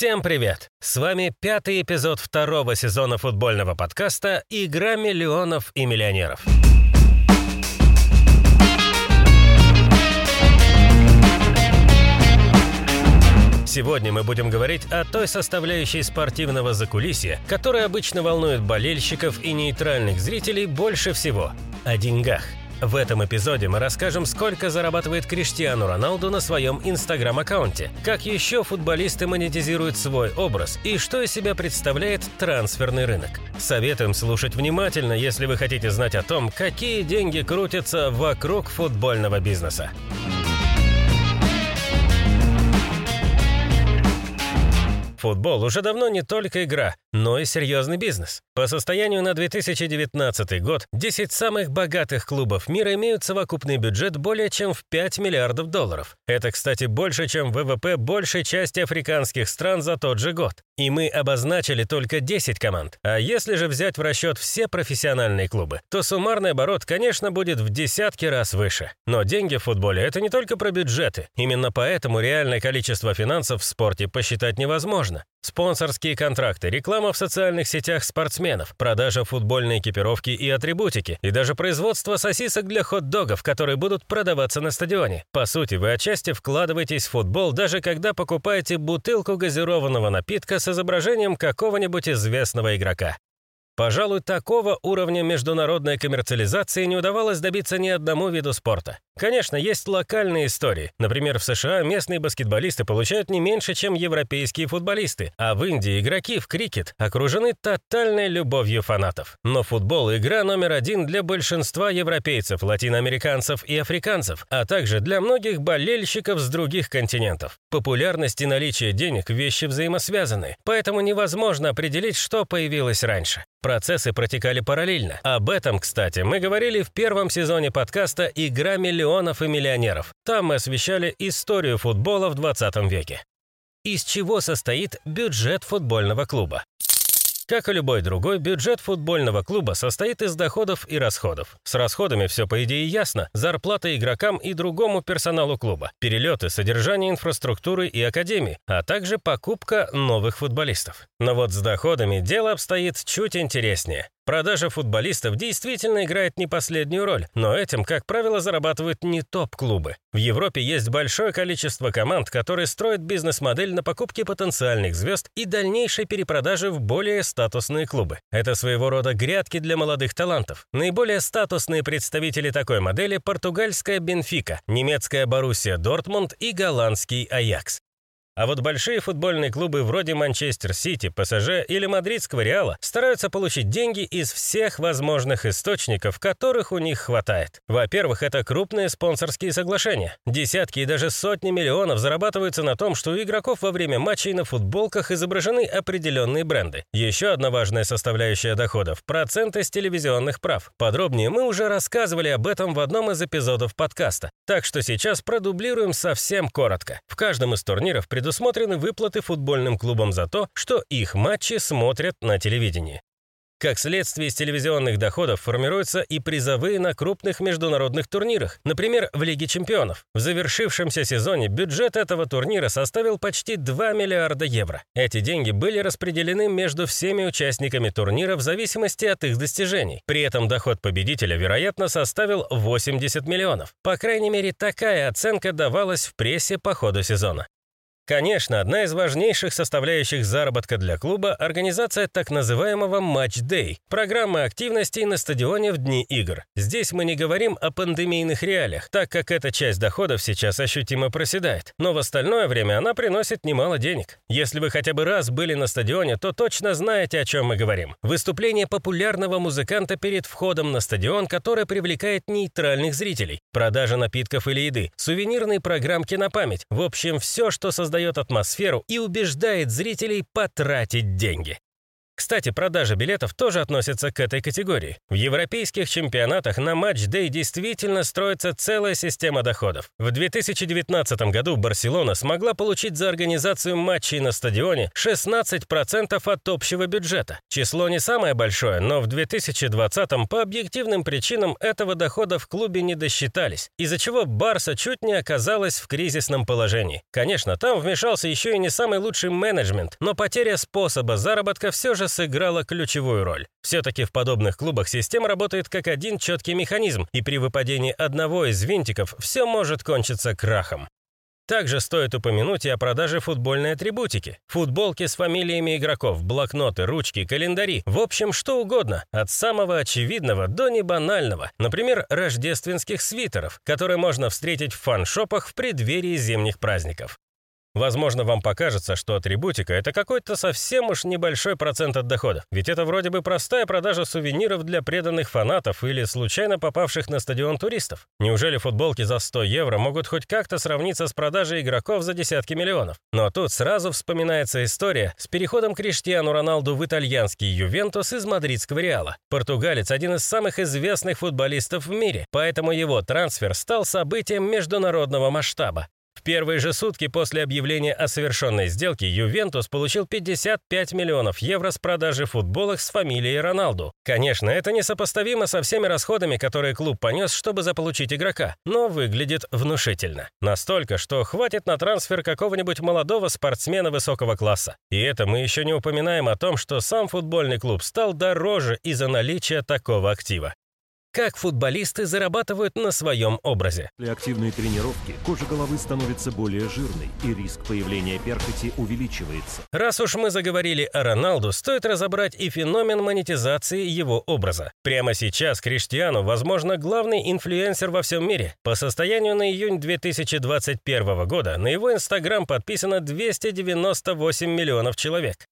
Всем привет! С вами пятый эпизод второго сезона футбольного подкаста «Игра миллионов и миллионеров». Сегодня мы будем говорить о той составляющей спортивного закулисья, которая обычно волнует болельщиков и нейтральных зрителей больше всего – о деньгах – в этом эпизоде мы расскажем, сколько зарабатывает Криштиану Роналду на своем инстаграм-аккаунте, как еще футболисты монетизируют свой образ и что из себя представляет трансферный рынок. Советуем слушать внимательно, если вы хотите знать о том, какие деньги крутятся вокруг футбольного бизнеса. Футбол уже давно не только игра, но и серьезный бизнес. По состоянию на 2019 год 10 самых богатых клубов мира имеют совокупный бюджет более чем в 5 миллиардов долларов. Это, кстати, больше, чем ВВП большей части африканских стран за тот же год. И мы обозначили только 10 команд. А если же взять в расчет все профессиональные клубы, то суммарный оборот, конечно, будет в десятки раз выше. Но деньги в футболе – это не только про бюджеты. Именно поэтому реальное количество финансов в спорте посчитать невозможно. Спонсорские контракты, реклама в социальных сетях спортсменов, продажа футбольной экипировки и атрибутики, и даже производство сосисок для хот-догов, которые будут продаваться на стадионе. По сути, вы отчасти вкладываетесь в футбол, даже когда покупаете бутылку газированного напитка с изображением какого-нибудь известного игрока. Пожалуй, такого уровня международной коммерциализации не удавалось добиться ни одному виду спорта. Конечно, есть локальные истории. Например, в США местные баскетболисты получают не меньше, чем европейские футболисты, а в Индии игроки в крикет окружены тотальной любовью фанатов. Но футбол – игра номер один для большинства европейцев, латиноамериканцев и африканцев, а также для многих болельщиков с других континентов. Популярность и наличие денег – вещи взаимосвязаны, поэтому невозможно определить, что появилось раньше. Процессы протекали параллельно. Об этом, кстати, мы говорили в первом сезоне подкаста «Игра миллионов и миллионеров». Там мы освещали историю футбола в 20 веке. Из чего состоит бюджет футбольного клуба? Как и любой другой, бюджет футбольного клуба состоит из доходов и расходов. С расходами все по идее ясно. Зарплата игрокам и другому персоналу клуба, перелеты, содержание инфраструктуры и академии, а также покупка новых футболистов. Но вот с доходами дело обстоит чуть интереснее. Продажа футболистов действительно играет не последнюю роль, но этим, как правило, зарабатывают не топ-клубы. В Европе есть большое количество команд, которые строят бизнес-модель на покупке потенциальных звезд и дальнейшей перепродаже в более статусные клубы. Это своего рода грядки для молодых талантов. Наиболее статусные представители такой модели – португальская Бенфика, немецкая Боруссия Дортмунд и голландский Аякс. А вот большие футбольные клубы вроде Манчестер Сити, ПСЖ или Мадридского Реала стараются получить деньги из всех возможных источников, которых у них хватает. Во-первых, это крупные спонсорские соглашения. Десятки и даже сотни миллионов зарабатываются на том, что у игроков во время матчей на футболках изображены определенные бренды. Еще одна важная составляющая доходов – проценты с телевизионных прав. Подробнее мы уже рассказывали об этом в одном из эпизодов подкаста. Так что сейчас продублируем совсем коротко. В каждом из турниров предусмотрено предусмотрены выплаты футбольным клубам за то, что их матчи смотрят на телевидении. Как следствие из телевизионных доходов формируются и призовые на крупных международных турнирах, например, в Лиге чемпионов. В завершившемся сезоне бюджет этого турнира составил почти 2 миллиарда евро. Эти деньги были распределены между всеми участниками турнира в зависимости от их достижений. При этом доход победителя, вероятно, составил 80 миллионов. По крайней мере, такая оценка давалась в прессе по ходу сезона. Конечно, одна из важнейших составляющих заработка для клуба – организация так называемого матч-дэй – программы активностей на стадионе в дни игр. Здесь мы не говорим о пандемийных реалиях, так как эта часть доходов сейчас ощутимо проседает, но в остальное время она приносит немало денег. Если вы хотя бы раз были на стадионе, то точно знаете, о чем мы говорим. Выступление популярного музыканта перед входом на стадион, которое привлекает нейтральных зрителей, продажа напитков или еды, сувенирные программки на память, в общем, все, что создает создает атмосферу и убеждает зрителей потратить деньги. Кстати, продажа билетов тоже относится к этой категории. В европейских чемпионатах на матч-дэй действительно строится целая система доходов. В 2019 году Барселона смогла получить за организацию матчей на стадионе 16% от общего бюджета. Число не самое большое, но в 2020 по объективным причинам этого дохода в клубе не досчитались, из-за чего Барса чуть не оказалась в кризисном положении. Конечно, там вмешался еще и не самый лучший менеджмент, но потеря способа заработка все же сыграла ключевую роль. Все-таки в подобных клубах система работает как один четкий механизм, и при выпадении одного из винтиков все может кончиться крахом. Также стоит упомянуть и о продаже футбольной атрибутики. Футболки с фамилиями игроков, блокноты, ручки, календари. В общем, что угодно. От самого очевидного до небанального. Например, рождественских свитеров, которые можно встретить в фан-шопах в преддверии зимних праздников. Возможно, вам покажется, что атрибутика – это какой-то совсем уж небольшой процент от дохода. Ведь это вроде бы простая продажа сувениров для преданных фанатов или случайно попавших на стадион туристов. Неужели футболки за 100 евро могут хоть как-то сравниться с продажей игроков за десятки миллионов? Но тут сразу вспоминается история с переходом Криштиану Роналду в итальянский Ювентус из мадридского Реала. Португалец – один из самых известных футболистов в мире, поэтому его трансфер стал событием международного масштаба. В первые же сутки после объявления о совершенной сделке Ювентус получил 55 миллионов евро с продажи футболок с фамилией Роналду. Конечно, это несопоставимо со всеми расходами, которые клуб понес, чтобы заполучить игрока, но выглядит внушительно. Настолько, что хватит на трансфер какого-нибудь молодого спортсмена высокого класса. И это мы еще не упоминаем о том, что сам футбольный клуб стал дороже из-за наличия такого актива. Как футболисты зарабатывают на своем образе. При активной тренировке кожа головы становится более жирной, и риск появления перхоти увеличивается. Раз уж мы заговорили о Роналду, стоит разобрать и феномен монетизации его образа. Прямо сейчас Криштиану, возможно, главный инфлюенсер во всем мире. По состоянию на июнь 2021 года на его Инстаграм подписано 298 миллионов человек.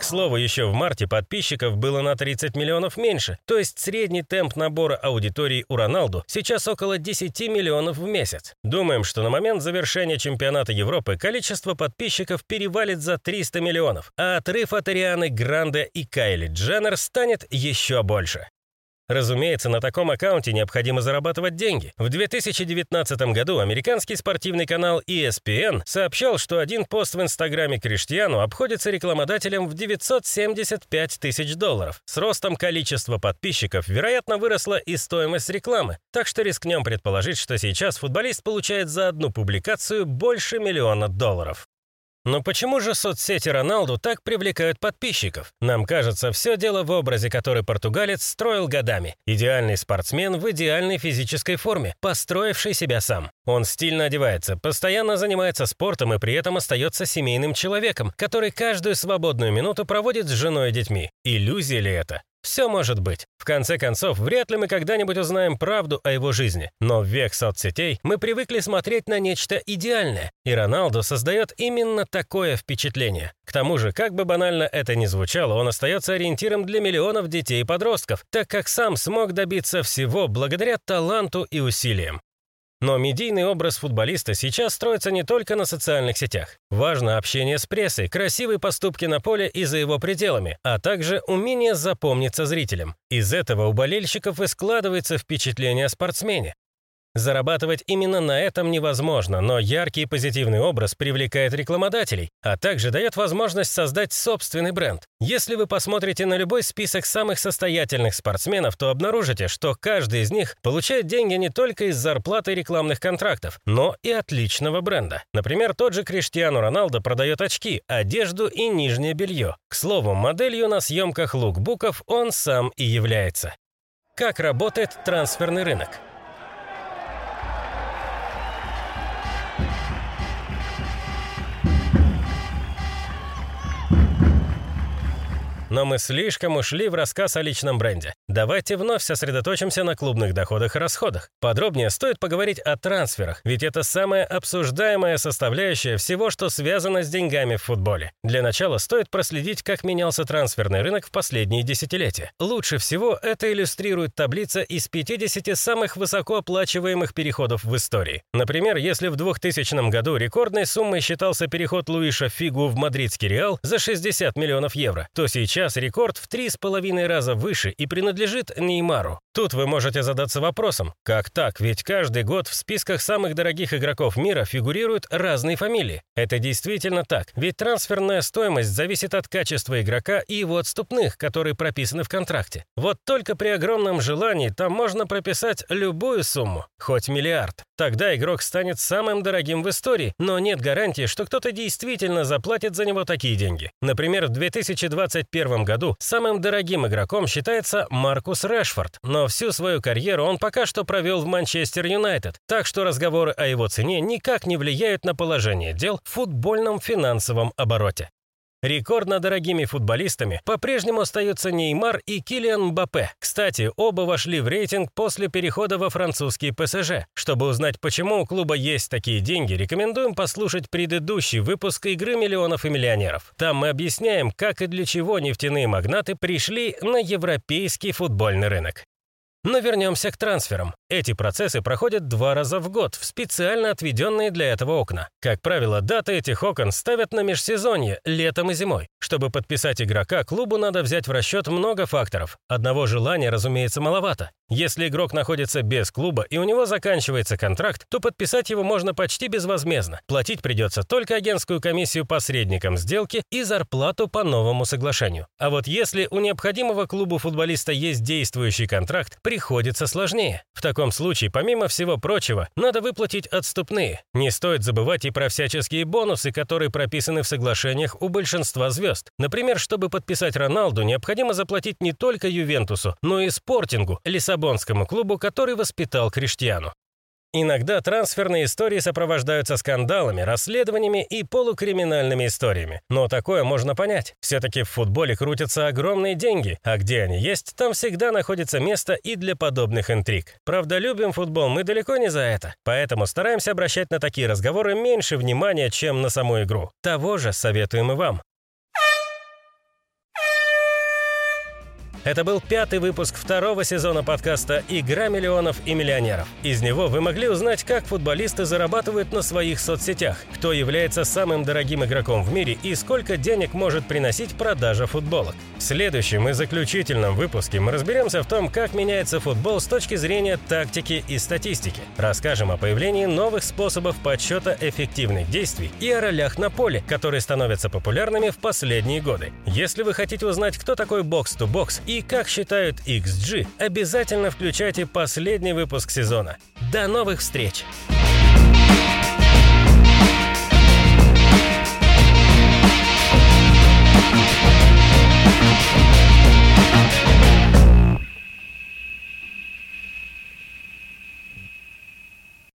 К слову, еще в марте подписчиков было на 30 миллионов меньше, то есть средний темп набора аудитории у Роналду сейчас около 10 миллионов в месяц. Думаем, что на момент завершения чемпионата Европы количество подписчиков перевалит за 300 миллионов, а отрыв от Арианы Гранде и Кайли Дженнер станет еще больше. Разумеется, на таком аккаунте необходимо зарабатывать деньги. В 2019 году американский спортивный канал ESPN сообщал, что один пост в инстаграме Криштиану обходится рекламодателям в 975 тысяч долларов. С ростом количества подписчиков, вероятно, выросла и стоимость рекламы. Так что рискнем предположить, что сейчас футболист получает за одну публикацию больше миллиона долларов. Но почему же соцсети Роналду так привлекают подписчиков? Нам кажется, все дело в образе, который португалец строил годами. Идеальный спортсмен в идеальной физической форме, построивший себя сам. Он стильно одевается, постоянно занимается спортом и при этом остается семейным человеком, который каждую свободную минуту проводит с женой и детьми. Иллюзия ли это? Все может быть. В конце концов, вряд ли мы когда-нибудь узнаем правду о его жизни. Но в век соцсетей мы привыкли смотреть на нечто идеальное, и Роналду создает именно такое впечатление. К тому же, как бы банально это ни звучало, он остается ориентиром для миллионов детей и подростков, так как сам смог добиться всего благодаря таланту и усилиям. Но медийный образ футболиста сейчас строится не только на социальных сетях. Важно общение с прессой, красивые поступки на поле и за его пределами, а также умение запомниться зрителям. Из этого у болельщиков и складывается впечатление о спортсмене. Зарабатывать именно на этом невозможно, но яркий и позитивный образ привлекает рекламодателей, а также дает возможность создать собственный бренд. Если вы посмотрите на любой список самых состоятельных спортсменов, то обнаружите, что каждый из них получает деньги не только из зарплаты рекламных контрактов, но и от личного бренда. Например, тот же Криштиану Роналдо продает очки, одежду и нижнее белье. К слову, моделью на съемках лукбуков он сам и является. Как работает трансферный рынок? Но мы слишком ушли в рассказ о личном бренде. Давайте вновь сосредоточимся на клубных доходах и расходах. Подробнее стоит поговорить о трансферах, ведь это самая обсуждаемая составляющая всего, что связано с деньгами в футболе. Для начала стоит проследить, как менялся трансферный рынок в последние десятилетия. Лучше всего это иллюстрирует таблица из 50 самых высокооплачиваемых переходов в истории. Например, если в 2000 году рекордной суммой считался переход Луиша Фигу в мадридский Реал за 60 миллионов евро, то сейчас рекорд в 3,5 раза выше и принадлежит Неймару. Тут вы можете задаться вопросом, как так, ведь каждый год в списках самых дорогих игроков мира фигурируют разные фамилии. Это действительно так, ведь трансферная стоимость зависит от качества игрока и его отступных, которые прописаны в контракте. Вот только при огромном желании там можно прописать любую сумму, хоть миллиард. Тогда игрок станет самым дорогим в истории, но нет гарантии, что кто-то действительно заплатит за него такие деньги. Например, в 2021 году самым дорогим игроком считается Маркус Решфорд, но всю свою карьеру он пока что провел в Манчестер Юнайтед, так что разговоры о его цене никак не влияют на положение дел в футбольном финансовом обороте. Рекордно дорогими футболистами по-прежнему остаются Неймар и Килиан Мбаппе. Кстати, оба вошли в рейтинг после перехода во французский ПСЖ. Чтобы узнать, почему у клуба есть такие деньги, рекомендуем послушать предыдущий выпуск «Игры миллионов и миллионеров». Там мы объясняем, как и для чего нефтяные магнаты пришли на европейский футбольный рынок. Но вернемся к трансферам. Эти процессы проходят два раза в год в специально отведенные для этого окна. Как правило, даты этих окон ставят на межсезонье, летом и зимой. Чтобы подписать игрока, клубу надо взять в расчет много факторов. Одного желания, разумеется, маловато. Если игрок находится без клуба и у него заканчивается контракт, то подписать его можно почти безвозмездно. Платить придется только агентскую комиссию посредникам сделки и зарплату по новому соглашению. А вот если у необходимого клубу футболиста есть действующий контракт, приходится сложнее. В таком случае, помимо всего прочего, надо выплатить отступные. Не стоит забывать и про всяческие бонусы, которые прописаны в соглашениях у большинства звезд. Например, чтобы подписать Роналду, необходимо заплатить не только Ювентусу, но и Спортингу, лиссабонскому клубу, который воспитал Криштиану. Иногда трансферные истории сопровождаются скандалами, расследованиями и полукриминальными историями. Но такое можно понять. Все-таки в футболе крутятся огромные деньги, а где они есть, там всегда находится место и для подобных интриг. Правда, любим футбол мы далеко не за это. Поэтому стараемся обращать на такие разговоры меньше внимания, чем на саму игру. Того же советуем и вам. Это был пятый выпуск второго сезона подкаста «Игра миллионов и миллионеров». Из него вы могли узнать, как футболисты зарабатывают на своих соцсетях, кто является самым дорогим игроком в мире и сколько денег может приносить продажа футболок. В следующем и заключительном выпуске мы разберемся в том, как меняется футбол с точки зрения тактики и статистики. Расскажем о появлении новых способов подсчета эффективных действий и о ролях на поле, которые становятся популярными в последние годы. Если вы хотите узнать, кто такой бокс-то-бокс и как считают XG, обязательно включайте последний выпуск сезона. До новых встреч!